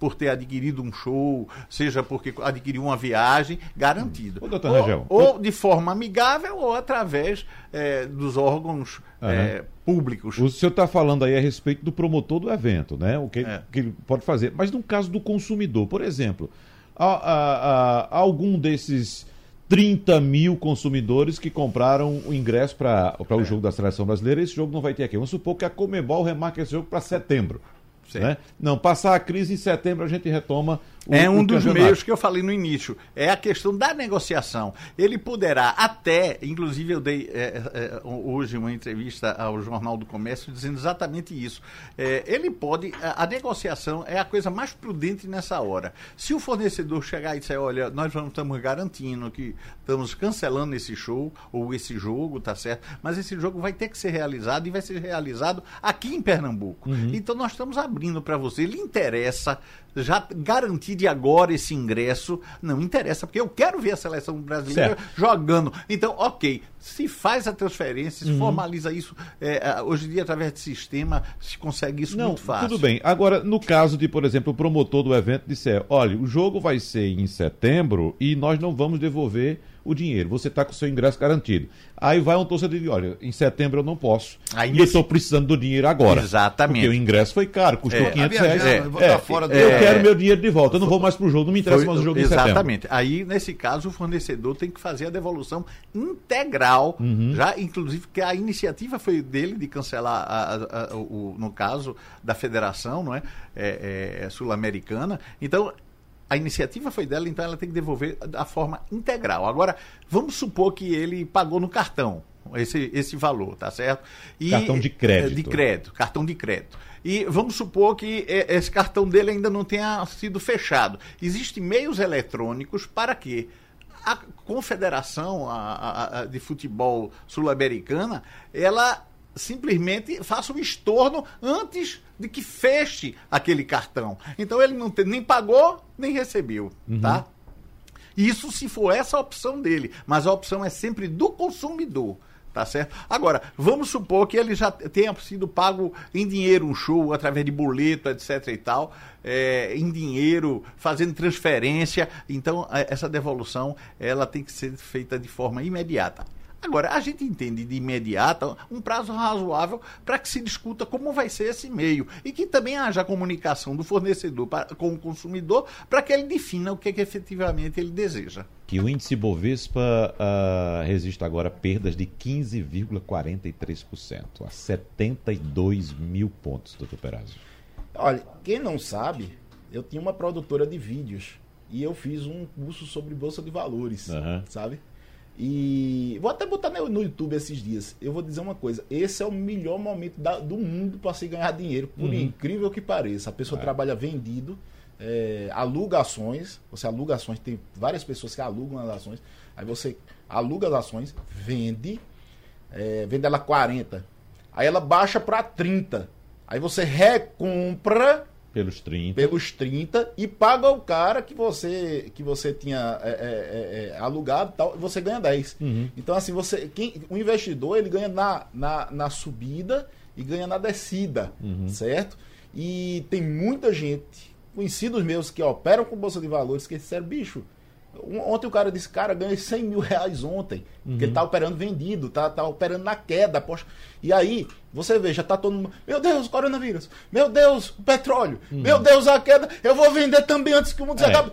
por ter adquirido um show, seja porque adquiriu uma viagem, garantido. Ô, doutor ou, Rangel, ou de forma amigável ou através eh, dos órgãos eh, públicos. O senhor está falando aí a respeito do promotor do evento, né? O que, É. que ele pode fazer. Mas no caso do consumidor, por exemplo, há, há- há algum desses 30 mil consumidores que compraram o ingresso para É. o jogo da seleção brasileira, esse jogo não vai ter aqui. Vamos supor que a Comebol remarque esse jogo para setembro. Né? Não, passar a crise em setembro a gente retoma o é um dos meios que eu falei no início. É a questão da negociação. Ele poderá até, inclusive eu dei é, é, hoje uma entrevista ao Jornal do Comércio dizendo exatamente isso. É, ele pode, a, a negociação é a coisa mais prudente nessa hora. Se o fornecedor chegar e disser, olha, nós vamos, estamos garantindo que estamos cancelando esse show ou esse jogo, tá certo? Mas esse jogo vai ter que ser realizado e vai ser realizado aqui em Pernambuco. Então nós estamos abrindo para você. Ele interessa já garantir de agora esse ingresso. Não interessa, porque eu quero ver a seleção brasileira Certo. jogando. Então, ok, se faz a transferência, Uhum. se formaliza isso, é, hoje em dia, através de sistema, se consegue isso Não, muito fácil. tudo bem. Agora, no caso de, por exemplo, o promotor do evento disser, olha, o jogo vai ser em setembro e nós não vamos devolver o dinheiro. Você está com o seu ingresso garantido. Aí vai um torcedor e diz, olha, em setembro eu não posso. Aí e eu estou precisando do dinheiro agora. Exatamente. Porque o ingresso foi caro, custou É, 500 tá reais. viajando, eu fora do- eu É. quero meu dinheiro de volta. Eu não vou mais pro jogo, não me interessa Foi- mais o jogo em setembro. Exatamente. Aí, nesse caso, o fornecedor tem que fazer a devolução integral, Uhum. já, inclusive, que a iniciativa foi dele de cancelar, a- a- a- o, no caso da federação não é? É, é, sul-americana. Então, a iniciativa foi dela, então ela tem que devolver da forma integral. Agora, vamos supor que ele pagou no cartão. Esse, esse valor, tá certo? E- Cartão de crédito. De crédito, cartão de crédito. E vamos supor que eh, esse cartão dele ainda não tenha sido fechado. Existem meios eletrônicos para que a Confederação a- a- a- de Futebol Sul-Americana ela simplesmente faça um estorno antes de que feche aquele cartão. Então ele não tem- nem pagou nem recebeu, tá? Isso se for essa a opção dele, mas a opção é sempre do consumidor. Tá certo? Agora, vamos supor que ele já tenha sido pago em dinheiro um show, através de boleto, etc e tal, é, em dinheiro, fazendo transferência. Então, a- essa devolução ela tem que ser feita de forma imediata. Agora, a gente entende de imediata um prazo razoável para que se discuta como vai ser esse meio e que também haja comunicação do fornecedor para- com o consumidor para que ele defina o que, que efetivamente ele deseja. Que o índice Bovespa ah, resiste agora a perdas de 15,43%, a 72 mil pontos, doutor Perazzo. Olha, quem não sabe, eu tinha uma produtora de vídeos e eu fiz um curso sobre bolsa de valores, Aham. sabe? E vou até botar no YouTube esses dias. Eu vou dizer uma coisa: esse é o melhor momento da- do mundo para se ganhar dinheiro, por incrível que pareça. A pessoa trabalha vendido, é, aluga ações. Você aluga ações, tem várias pessoas que alugam as ações. Aí você aluga as ações, vende, é, vende ela 40. Aí ela baixa para 30. Aí você recompra Pelos 30. pelos 30 e paga o cara que você que você tinha é, é, é, é, alugado tal, e você ganha 10. Então, assim, você. Quem, o investidor ele ganha na, na, na subida e ganha na descida, certo? E tem muita gente, conhecidos meus, que operam com Bolsa de Valores, que disseram, bicho, Ontem o cara disse, cara, ganhei 100 mil reais ontem. Porque ele tá operando vendido, tá, tá operando na queda. Poxa. E aí, você vê, já tá todo mundo. Meu Deus, coronavírus. Meu Deus, o petróleo. Meu Deus, a queda. Eu vou vender também antes que o mundo se É, acabe.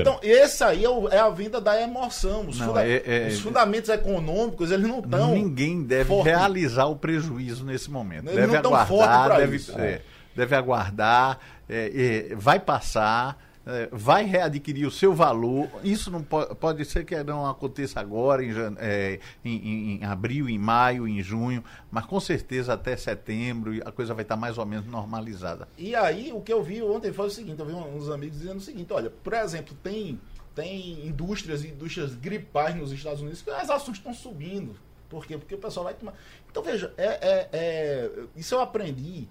Então, esse aí é, o- é a venda da emoção. Os, Não, funda- é- é- os fundamentos econômicos, eles não estão. Ninguém deve forte. realizar o prejuízo nesse momento. Eles deve não tão forte aguardar, deve, isso. é, deve aguardar, é, é, vai passar, é, vai readquirir o seu valor. Isso não pode, pode ser que não aconteça agora, em, é, em- em- abril, em maio, em junho, mas com certeza até setembro a coisa vai estar mais ou menos normalizada. E aí, o que eu vi ontem foi o seguinte: eu vi uns amigos dizendo o seguinte: olha, por exemplo, tem, tem indústrias indústrias gripais nos Estados Unidos que as ações estão subindo. Por quê? Porque o pessoal vai tomar. Então, veja, é, é- é- isso eu aprendi,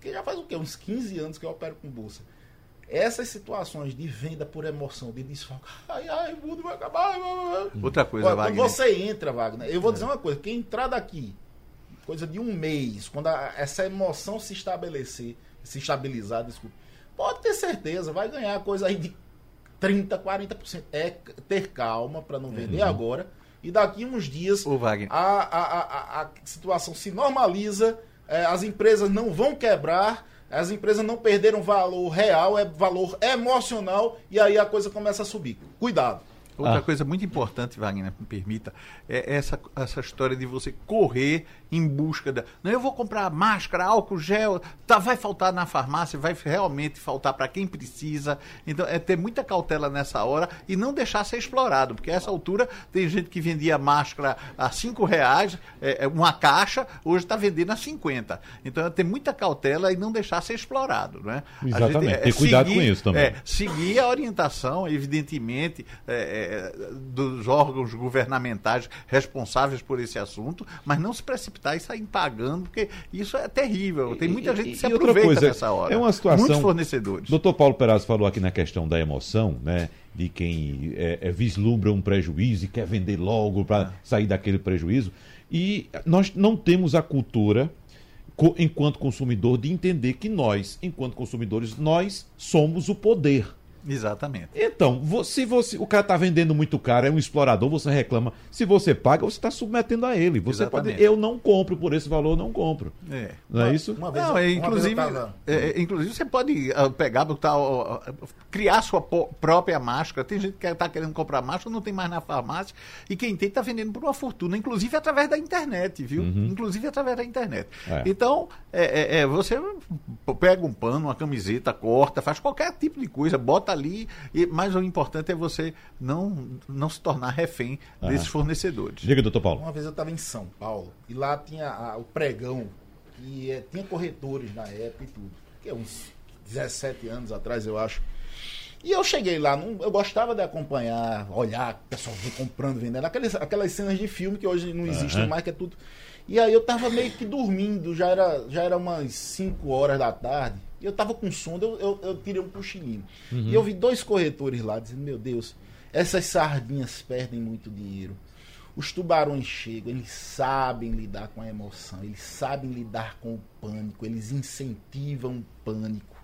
que já faz o quê? Uns 15 anos que eu opero com bolsa. Essas situações de venda por emoção, de desfoque, ai, ai, o mundo vai acabar. ai. Outra coisa, Olha, Wagner. Quando você entra, Wagner, eu vou dizer uma coisa: quem entrar daqui, coisa de um mês, quando a- essa emoção se estabelecer, se estabilizar, desculpa, pode ter certeza, vai ganhar coisa aí de 30%, 40%. É ter calma para não vender agora. E daqui uns dias Ô, Wagner. a, a, a, a- situação se normaliza, eh, as empresas não vão quebrar, as empresas não perderam valor real, é valor emocional, e aí a coisa começa a subir. Cuidado. Outra Ah. coisa muito importante, Wagner, me permita, é essa, essa história de você correr em busca da. Não, eu vou comprar máscara, álcool, gel, tá, vai faltar na farmácia, vai realmente faltar para quem precisa. Então, é ter muita cautela nessa hora e não deixar ser explorado, porque a essa altura tem gente que vendia máscara a cinco reais, é, é, uma caixa, hoje está vendendo a 50. Então, é ter muita cautela e não deixar ser explorado, né? Exatamente, é, ter cuidado seguir- com isso também. é, seguir a orientação, evidentemente, é, é, dos órgãos governamentais responsáveis por esse assunto, mas não se precipitar e sair pagando, porque isso é terrível. Tem muita gente que se e outra aproveita coisa, nessa hora. é uma situação- Muitos fornecedores. Doutor Paulo Perazzo falou aqui na questão da emoção, né? De quem é, é, vislumbra um prejuízo e quer vender logo para sair daquele prejuízo. E nós não temos a cultura, enquanto consumidor, de entender que nós, enquanto consumidores, nós somos o poder. Exatamente. Então, se você, o cara está vendendo muito caro, é um explorador, você reclama. Se você paga, você está submetendo a ele. Você Exatamente. pode, eu não compro por esse valor, não compro. É. Não é isso? Uma vez, Não, eu- é, uma vez eu inclusive, tava- é, é, inclusive você pode ah, pegar, botar, ó, criar sua própria máscara. Tem gente que está querendo comprar máscara, não tem mais na farmácia, e quem tem está vendendo por uma fortuna, inclusive através da internet, viu? Inclusive através da internet. É. Então, é, é, é, você pega um pano, uma camiseta, corta, faz qualquer tipo de coisa, bota ali, e, mas o importante é você não, não se tornar refém desses fornecedores. Diga, doutor Paulo. Uma vez eu estava em São Paulo e lá tinha a- o pregão, que é, tinha corretores na época e tudo. Que é uns 17 anos atrás, eu acho. E eu cheguei lá, não- eu gostava de acompanhar, olhar, o pessoal comprando, vendendo, aquelas, aquelas cenas de filme que hoje não existem Aham. mais, que é tudo. E aí eu tava meio que dormindo, já era, já era umas 5 horas da tarde, e eu tava com sono, eu, eu, eu tirei um cochilinho. E eu vi dois corretores lá dizendo, meu Deus, essas sardinhas perdem muito dinheiro. Os tubarões chegam, eles sabem lidar com a emoção, eles sabem lidar com o pânico, eles incentivam o pânico,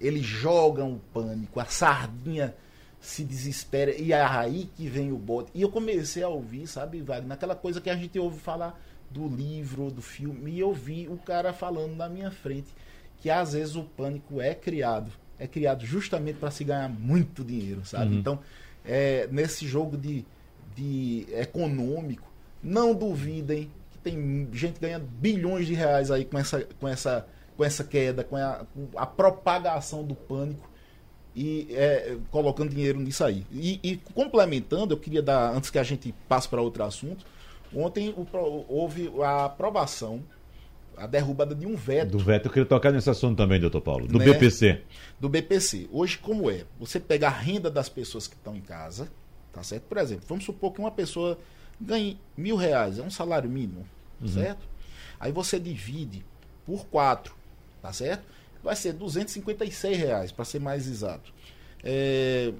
eles jogam o pânico, a sardinha se desespera e é aí que vem o bote. E eu comecei a ouvir, sabe, Wagner, naquela coisa que a gente ouve falar do livro, do filme, e eu vi o cara falando na minha frente que às vezes o pânico é criado, é criado justamente para se ganhar muito dinheiro, sabe? Então, é, nesse jogo de, de econômico, não duvidem que tem gente ganhando bilhões de reais aí com essa, com essa, com essa queda, com a, com a propagação do pânico e é, colocando dinheiro nisso aí. E, e complementando, eu queria dar, antes que a gente passe para outro assunto, ontem o houve a aprovação, a derrubada de um veto Do veto, eu queria tocar nesse assunto também, doutor Paulo. Do Né? BPC. do BPC. Hoje, como é? Você pega a renda das pessoas que estão em casa, tá certo? Por exemplo, vamos supor que uma pessoa ganhe mil reais, é um salário mínimo, certo? Aí você divide por quatro, tá certo? Vai ser 256 reais, para ser mais exato. É,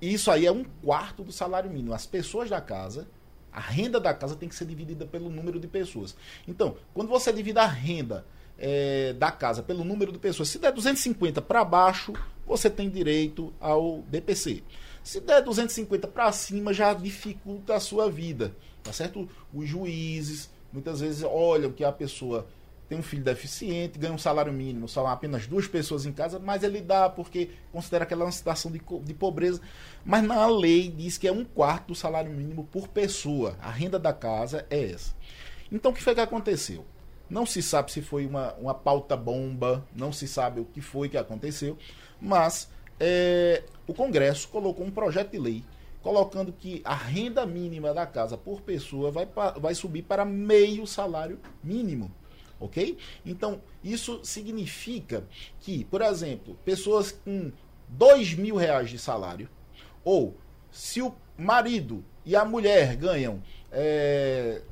Isso aí é um quarto do salário mínimo. As pessoas da casa, a renda da casa tem que ser dividida pelo número de pessoas. Então, quando você divide a renda é, da casa pelo número de pessoas, se der 250 para baixo, você tem direito ao BPC. Se der 250 para cima, já dificulta a sua vida, tá certo? Os juízes muitas vezes olham que a pessoa tem um filho deficiente, ganha um salário mínimo, são apenas duas pessoas em casa, mas ele dá porque considera aquela uma situação de, de pobreza. Mas na lei diz que é um quarto do salário mínimo por pessoa. A renda da casa é essa. Então o que foi que aconteceu? Não se sabe se foi uma, uma pauta bomba, não se sabe o que foi que aconteceu, mas é, o Congresso colocou um projeto de lei colocando que a renda mínima da casa por pessoa vai, vai subir para meio salário mínimo. Ok? Então, isso significa que, por exemplo, pessoas com dois mil reais de salário, ou se o marido e a mulher ganham é,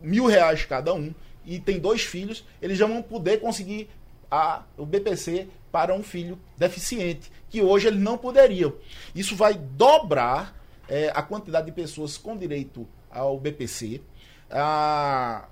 mil reais cada um e tem dois filhos, eles já vão poder conseguir a, o BPC para um filho deficiente, que hoje eles não poderiam. Isso vai dobrar é, a quantidade de pessoas com direito ao BPC. A,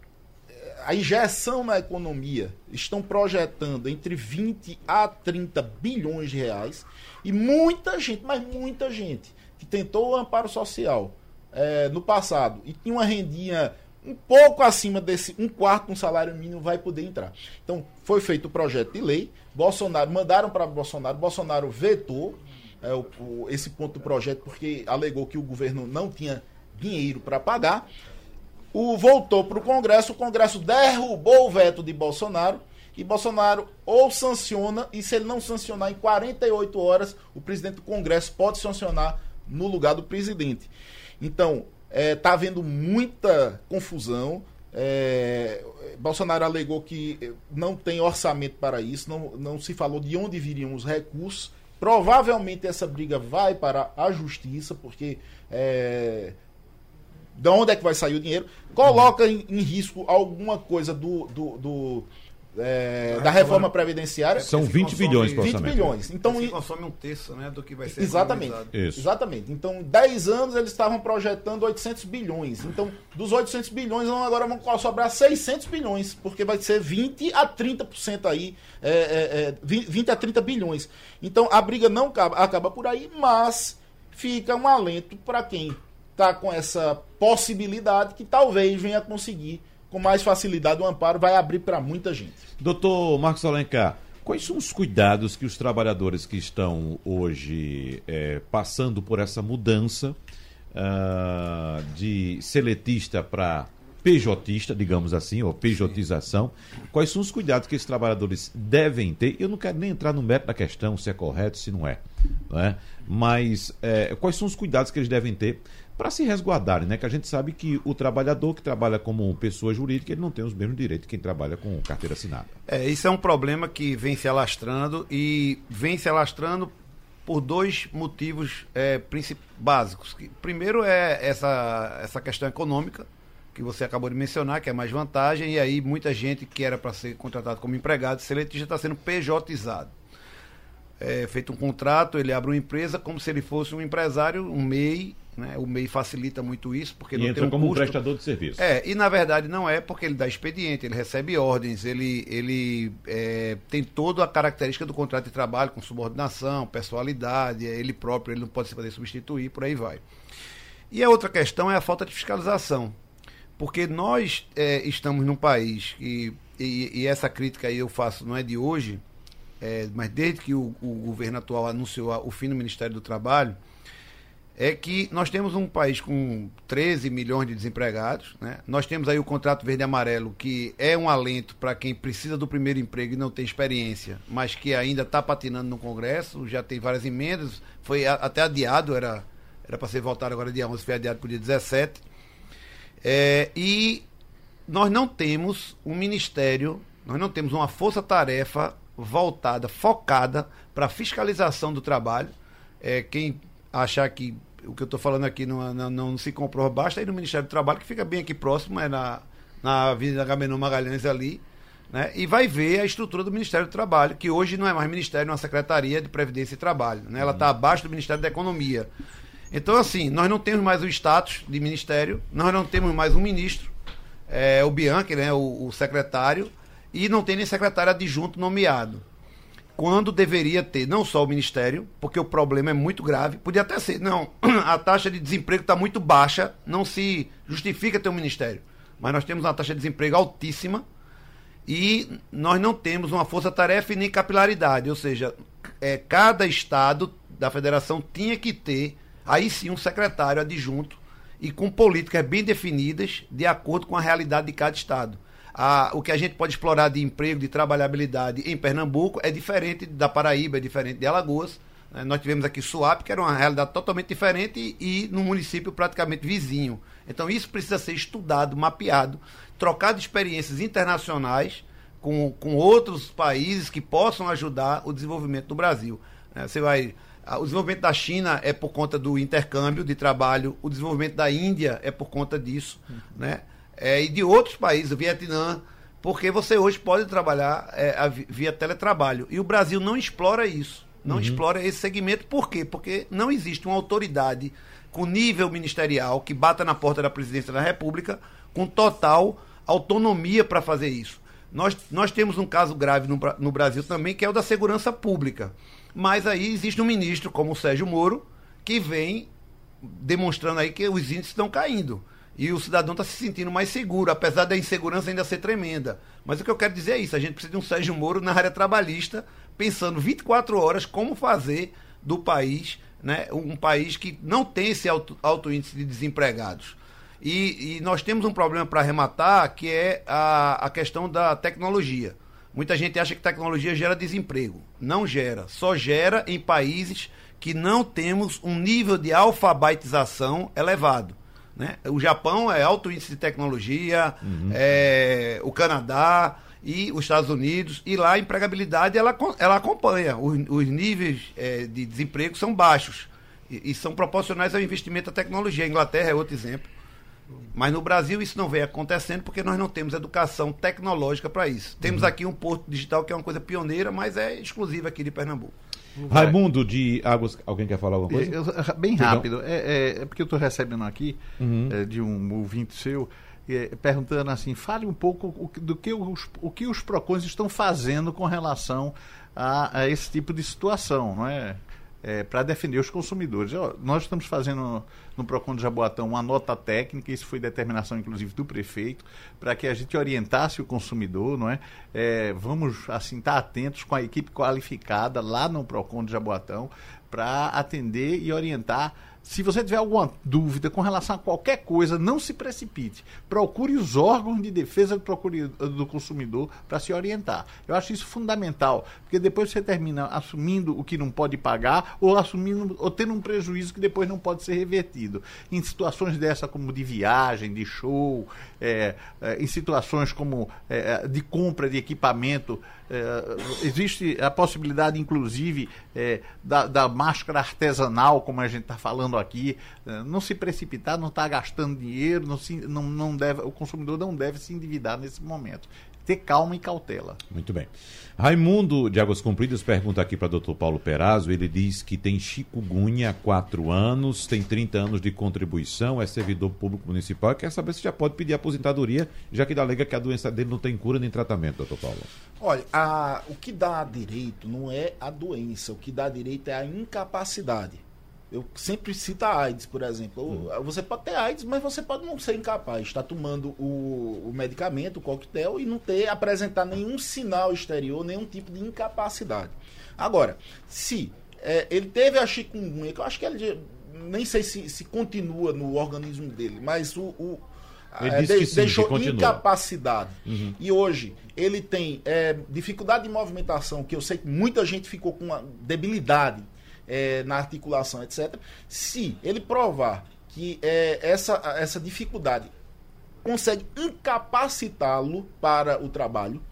a injeção na economia estão projetando entre 20 a 30 bilhões de reais e muita gente, mas muita gente que tentou o amparo social é, no passado e tinha uma rendinha um pouco acima desse um quarto um salário mínimo vai poder entrar. Então foi feito o projeto de lei, Bolsonaro mandaram para Bolsonaro, Bolsonaro vetou é, o, o, esse ponto do projeto porque alegou que o governo não tinha dinheiro para pagar o, voltou para o Congresso, o Congresso derrubou o veto de Bolsonaro e Bolsonaro ou sanciona, e se ele não sancionar em 48 horas, o presidente do Congresso pode sancionar no lugar do presidente. Então, está é, tá havendo muita confusão. É, Bolsonaro alegou que não tem orçamento para isso, não, não se falou de onde viriam os recursos. Provavelmente essa briga vai para a justiça, porque é, de onde é que vai sair o dinheiro, coloca em, em risco alguma coisa do, do, do é, da reforma previdenciária. São 20 bilhões, 20 bilhões. Então, e consome um terço né, do que vai ser Exatamente. Isso. Exatamente. Então, em 10 anos eles estavam projetando 800 bilhões. Então, dos 800 bilhões, agora vão sobrar 600 bilhões, porque vai ser 20 a 30% aí, é, é, 20 é, a 30 bilhões. Então, a briga não acaba, acaba por aí, mas fica um alento para quem está com essa possibilidade que talvez venha conseguir com mais facilidade o amparo, vai abrir para muita gente. Doutor Marcos Alencar, quais são os cuidados que os trabalhadores que estão hoje é, passando por essa mudança uh, de seletista para PJista, digamos assim, ou PJização, quais são os cuidados que esses trabalhadores devem ter? Eu não quero nem entrar no mérito da questão, se é correto, se não é, não é? mas é, quais são os cuidados que eles devem ter para se resguardarem, né? Que a gente sabe que o trabalhador que trabalha como pessoa jurídica, ele não tem os mesmos direitos que quem trabalha com carteira assinada. É, isso é um problema que vem se alastrando e vem se alastrando por dois motivos é, básicos. Primeiro é essa, essa questão econômica, que você acabou de mencionar, que é mais vantagem, e aí muita gente que era para ser contratado como empregado seletista está sendo PJizado. É feito um contrato, ele abre uma empresa como se ele fosse um empresário, um MEI, né? O MEI facilita muito isso, porque e não entra tem um como custo. um prestador de serviço. É, e na verdade não é porque ele dá expediente, ele recebe ordens, ele, ele é, tem toda a característica do contrato de trabalho, com subordinação, pessoalidade, é ele próprio, ele não pode se fazer substituir, por aí vai. E a outra questão é a falta de fiscalização. Porque nós é, estamos num país que, e, e, essa crítica aí eu faço não é de hoje, é, mas desde que o, o governo atual anunciou o fim do Ministério do Trabalho, é que nós temos um país com 13 milhões de desempregados. Né? Nós temos aí o contrato verde e amarelo, que é um alento para quem precisa do primeiro emprego e não tem experiência, mas que ainda está patinando no Congresso, já tem várias emendas, foi até adiado, era era para ser votado agora dia 11, foi adiado para o dia 17. É, e nós não temos um ministério, nós não temos uma força-tarefa voltada, focada para fiscalização do trabalho. É, quem achar que o que eu estou falando aqui não, não, não, se comprova, basta ir no Ministério do Trabalho, que fica bem aqui próximo, é na, na Avenida Gamenon Magalhães ali, né? e vai ver a estrutura do Ministério do Trabalho, que hoje não é mais Ministério, é uma Secretaria de Previdência e Trabalho. Né? Ela está abaixo do Ministério da Economia. Então, assim, nós não temos mais o status de ministério, nós não temos mais um ministro, é, o Bianchi, né, o, o secretário, e não tem nem secretário adjunto nomeado. Quando deveria ter não só o Ministério, porque o problema é muito grave, podia até ser, não, a taxa de desemprego está muito baixa, não se justifica ter um Ministério. Mas nós temos uma taxa de desemprego altíssima e nós não temos uma força-tarefa nem capilaridade, ou seja, é, cada estado da federação tinha que ter, aí sim, um secretário adjunto e com políticas bem definidas de acordo com a realidade de cada estado a, o que a gente pode explorar de emprego, de trabalhabilidade em Pernambuco é diferente da Paraíba, é diferente de Alagoas. Né? Nós tivemos aqui Suape, que era uma realidade totalmente diferente, e, e num município praticamente vizinho. Então isso precisa ser estudado, mapeado, trocado experiências internacionais com, com outros países que possam ajudar o desenvolvimento do Brasil. Né? Você vai o desenvolvimento da China é por conta do intercâmbio de trabalho, o desenvolvimento da Índia é por conta disso, uhum. né? É, e de outros países, o Vietnã, porque você hoje pode trabalhar é, via teletrabalho. E o Brasil não explora isso, não uhum. explora esse segmento. Por quê? Porque não existe uma autoridade com nível ministerial que bata na porta da presidência da República com total autonomia para fazer isso. Nós, nós temos um caso grave no, no Brasil também, que é o da segurança pública. Mas aí existe um ministro como o Sérgio Moro, que vem demonstrando aí que os índices estão caindo e o cidadão está se sentindo mais seguro, apesar da insegurança ainda ser tremenda. Mas o que eu quero dizer é isso: a gente precisa de um Sérgio Moro na área trabalhista, pensando 24 horas como fazer do país né, um país que não tem esse alto, alto índice de desempregados. E, e nós temos um problema para arrematar, que é a, a questão da tecnologia. Muita gente acha que tecnologia gera desemprego. Não gera. Só gera em países que não temos um nível de alfabetização elevado. Né? O Japão é alto índice de tecnologia, uhum. é, o Canadá e os Estados Unidos, e lá a empregabilidade ela, ela acompanha. Os, os níveis é, de desemprego são baixos e, e, são proporcionais ao investimento da tecnologia. A Inglaterra é outro exemplo. Mas no Brasil isso não vem acontecendo porque nós não temos educação tecnológica para isso. Temos uhum. aqui um porto digital que é uma coisa pioneira, mas é exclusiva aqui de Pernambuco. Raimundo de Águas, alguém quer falar alguma coisa? Eu, bem rápido, é, é, é, porque eu estou recebendo aqui uhum. é, de um ouvinte seu é, perguntando assim, fale um pouco o, do que os, o que os PROCONs estão fazendo com relação a, a esse tipo de situação, não é? É, para defender os consumidores. nós estamos fazendo no PROCON de Jaboatão uma nota técnica, isso foi determinação inclusive do prefeito, para que a gente orientasse o consumidor, não é? é vamos assim estar atentos com a equipe qualificada lá no PROCON de Jaboatão para atender e orientar se você tiver alguma dúvida com relação a qualquer coisa, não se precipite. Procure os órgãos de defesa do consumidor para se orientar. Eu acho isso fundamental, porque depois você termina assumindo o que não pode pagar ou assumindo ou tendo um prejuízo que depois não pode ser revertido. Em situações dessa como de viagem, de show, é, é, em situações como é, de compra de equipamento, é, existe a possibilidade, inclusive, é, da, da, máscara artesanal, como a gente está falando aqui. É, não se precipitar, não está gastando dinheiro, não, se, não, não deve, o consumidor não deve se endividar nesse momento ter calma e cautela. Muito bem. Raimundo de Águas Compridas pergunta aqui para o doutor Paulo Perazzo. Ele diz que tem chikungunya há quatro anos, tem 30 anos de contribuição, é servidor público municipal e quer saber se já pode pedir aposentadoria, já que da alega que a doença dele não tem cura nem tratamento, doutor Paulo. Olha, a, o que dá direito não é a doença, o que dá direito é a incapacidade. Eu sempre cito a AIDS, por exemplo. Hum. Você pode ter AIDS, mas você pode não ser incapaz. Estar tomando o, o medicamento, o coquetel, e não ter, apresentar nenhum sinal exterior, nenhum tipo de incapacidade. Agora, se é, ele teve a chikungunya, que eu acho que ele nem sei se, se continua no organismo dele, mas o, o é, de, sim, deixou incapacidade. Uhum. E hoje ele tem é, dificuldade de movimentação, que eu sei que muita gente ficou com uma debilidade é, na articulação, etc. Se ele provar que é, essa, essa dificuldade consegue incapacitá-lo para o trabalho,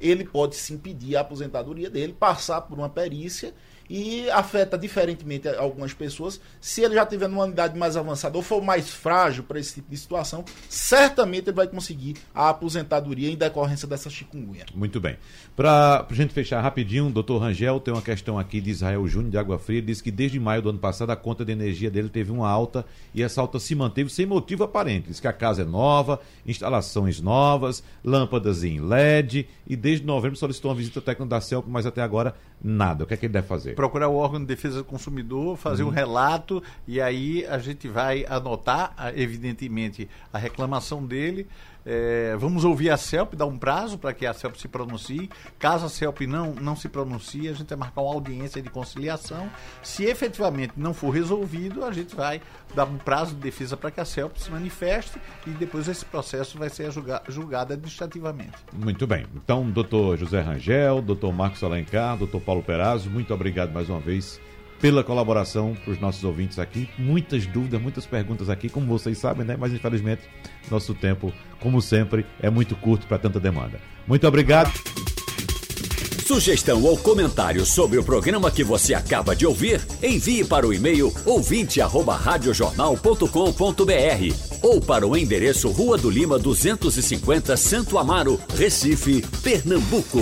ele pode se impedir a aposentadoria dele, passar por uma perícia e afeta diferentemente algumas pessoas. Se ele já tiver numa unidade mais avançada ou for mais frágil para esse tipo de situação, certamente ele vai conseguir a aposentadoria em decorrência dessa chikungunya. Muito bem. Para a gente fechar rapidinho, doutor Rangel tem uma questão aqui de Israel Júnior de Água Fria. Diz que desde maio do ano passado a conta de energia dele teve uma alta e essa alta se manteve sem motivo aparente. Diz que a casa é nova, instalações novas, lâmpadas em LED e desde novembro solicitou uma visita técnica da CELP, mas até agora nada. O que é que ele deve fazer? Procurar o órgão de defesa do consumidor, fazer uhum. um relato e aí a gente vai anotar, evidentemente, a reclamação dele é, vamos ouvir a CELP, dar um prazo para que a CELP se pronuncie. Caso a CELP não, não se pronuncie, a gente vai marcar uma audiência de conciliação. Se efetivamente não for resolvido, a gente vai dar um prazo de defesa para que a CELP se manifeste e depois esse processo vai ser julgado, julgado administrativamente. Muito bem. Então, doutor José Rangel, doutor Marcos Alencar, doutor Paulo Perazzo, muito obrigado mais uma vez pela colaboração para os nossos ouvintes aqui. Muitas dúvidas, muitas perguntas aqui, como vocês sabem, né? Mas infelizmente nosso tempo, como sempre, é muito curto para tanta demanda. Muito obrigado. Sugestão ou comentário sobre o programa que você acaba de ouvir, envie para o e-mail ouvinte@radiojornal.com.br ou para o endereço Rua do Lima 250, Santo Amaro, Recife, Pernambuco.